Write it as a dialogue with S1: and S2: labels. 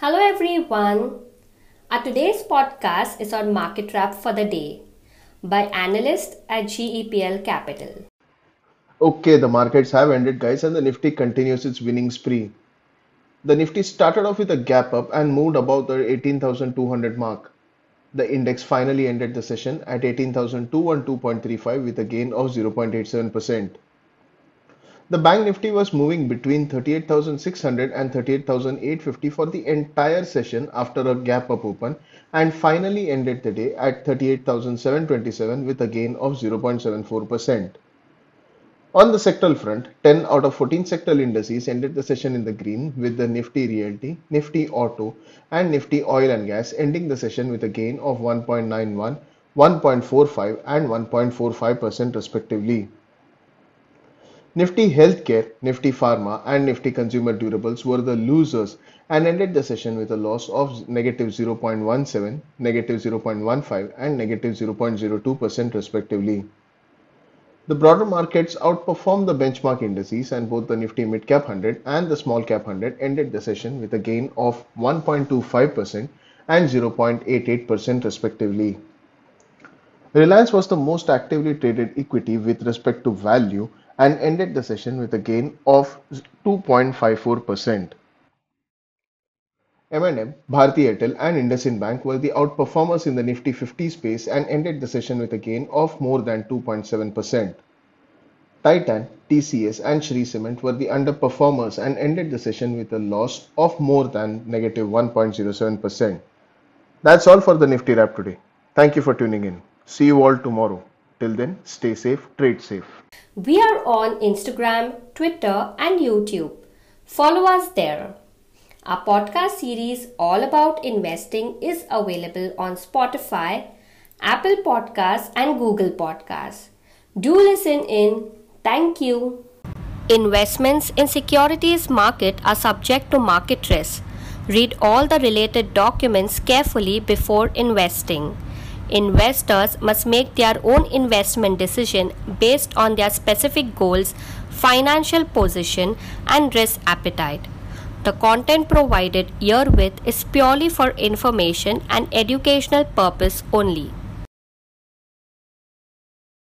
S1: Hello everyone. Our today's podcast is on market wrap for the day by analyst at GEPL Capital.
S2: Okay, the markets have ended, guys, and the Nifty continues its winning spree. The Nifty started off with a gap up and moved above the 18,200 mark. The index finally ended the session at 18,212.35 with a gain of 0.87%. The Bank Nifty was moving between 38,600 and 38,850 for the entire session after a gap up open and finally ended the day at 38,727 with a gain of 0.74%. On the sectoral front, 10 out of 14 sectoral indices ended the session in the green with the Nifty Realty, Nifty Auto and Nifty Oil and Gas ending the session with a gain of 1.91, 1.45 and 1.45% respectively. Nifty Healthcare, Nifty Pharma and Nifty Consumer Durables were the losers and ended the session with a loss of negative 0.17, negative 0.15 and negative 0.02% respectively. The broader markets outperformed the benchmark indices and both the Nifty Mid Cap 100 and the Small Cap 100 ended the session with a gain of 1.25% and 0.88% respectively. Reliance was the most actively traded equity with respect to value and ended the session with a gain of 2.54%. M&M, Bharti Airtel and IndusInd Bank were the outperformers in the Nifty 50 space and ended the session with a gain of more than 2.7%. Titan, TCS and Shree Cement were the underperformers and ended the session with a loss of more than negative 1.07%. That's all for the Nifty Wrap today. Thank you for tuning in. See you all tomorrow. Till then, stay safe, trade safe.
S1: We are on Instagram, Twitter, and YouTube. Follow us there. Our podcast series all about investing is available on Spotify, Apple Podcasts, and Google Podcasts. Do listen in. Thank you. Investments in securities market are subject to market risk. Read all the related documents carefully before investing. Investors must make their own investment decision based on their specific goals, financial position, and risk appetite. The content provided herewith is purely for information and educational purpose only.